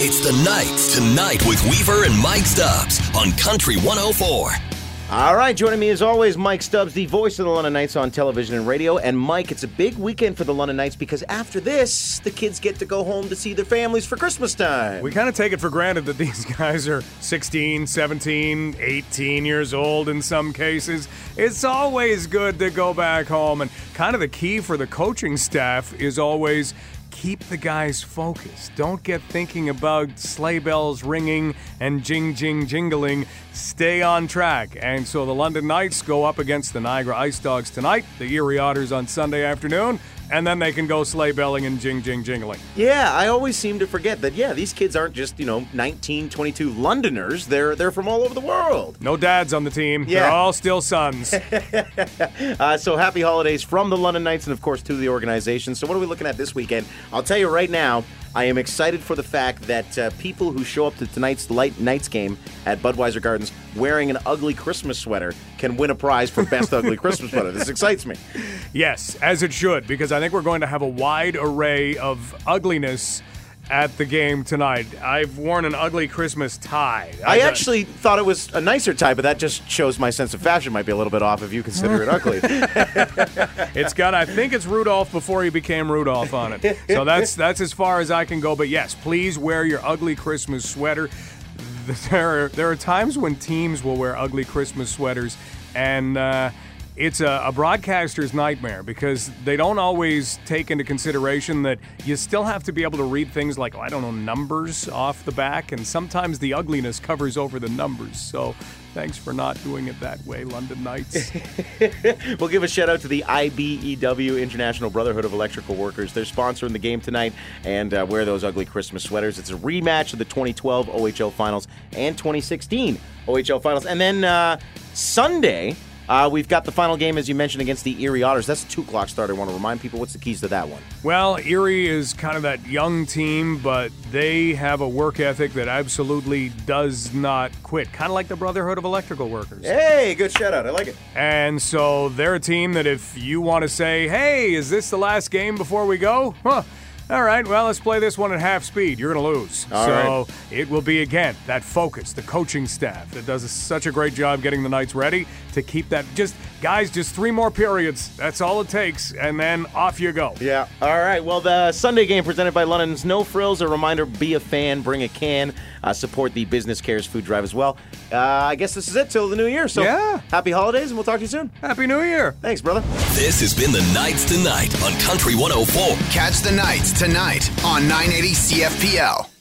It's the Knights tonight with Weaver and Mike Stubbs on Country 104. All right, joining me as always, Mike Stubbs, the voice of the London Knights on television and radio. And Mike, it's a big weekend for the London Knights because after this, the kids get to go home to see their families for Christmas time. We kind of take it for granted that these guys are 16, 17, 18 years old in some cases. It's always good to go back home. And kind of the key for the coaching staff is always keep the guys focused. Don't get thinking about sleigh bells ringing and jing jing jingling. Stay on track. And so the London Knights go up against the Niagara Ice Dogs tonight, the Erie Otters on Sunday afternoon, and then they can go sleigh belling and jing jing jingling. Yeah, I always seem to forget that, yeah, these kids aren't just, you know, 19, 22 Londoners. They're, they're from all over the world. No dads on the team. Yeah. They're all still sons. Uh, so happy holidays from the London Knights and, of course, to the organization. So, what are we looking at this weekend? I'll tell you right now, I am excited for the fact that uh, people who show up to tonight's light nights game at Budweiser Gardens wearing an ugly Christmas sweater can win a prize for best ugly Christmas sweater. This excites me. Yes, as it should, because I think we're going to have a wide array of ugliness at the game tonight. I've worn an ugly Christmas tie. I got- actually thought it was a nicer tie, but that just shows my sense of fashion might be a little bit off if you consider it ugly. It's got. I think it's Rudolph before he became Rudolph on it. So that's that's as far as I can go. But yes, please wear your ugly Christmas sweater. There are, there are times when teams will wear ugly Christmas sweaters, and uh, it's a, a broadcaster's nightmare because they don't always take into consideration that you still have to be able to read things like I don't know numbers off the back, and sometimes the ugliness covers over the numbers. So. Thanks for not doing it that way, London Knights. We'll give a shout out to the IBEW International Brotherhood of Electrical Workers. They're sponsoring the game tonight and uh, wear those ugly Christmas sweaters. It's a rematch of the 2012 OHL Finals and 2016 OHL Finals. And then uh, Sunday, uh, we've got the final game, as you mentioned, against the Erie Otters. That's a 2 o'clock start. I want to remind people what's the keys to that one. Well, Erie is kind of that young team, but they have a work ethic that absolutely does not quit, kind of like the Brotherhood of Electrical Workers. Hey, good shout out. I like it. And so they're a team that if you want to say, hey, is this the last game before we go? Huh. All right, well, let's play this one at half speed. You're going to lose. All so right. it will be, again, that focus, the coaching staff that does such a great job getting the Knights ready to keep that. Just, guys, just three more periods. That's all it takes. And then off you go. Yeah. All right. Well, the Sunday game presented by London's No Frills. A reminder: be a fan, bring a can, uh, support the Business Cares food drive as well. Uh, I guess this is it till the new year. So Yeah. happy holidays, and we'll talk to you soon. Happy New Year. Thanks, brother. This has been the Knights tonight on Country 104. Catch the Knights tonight on 980 CFPL.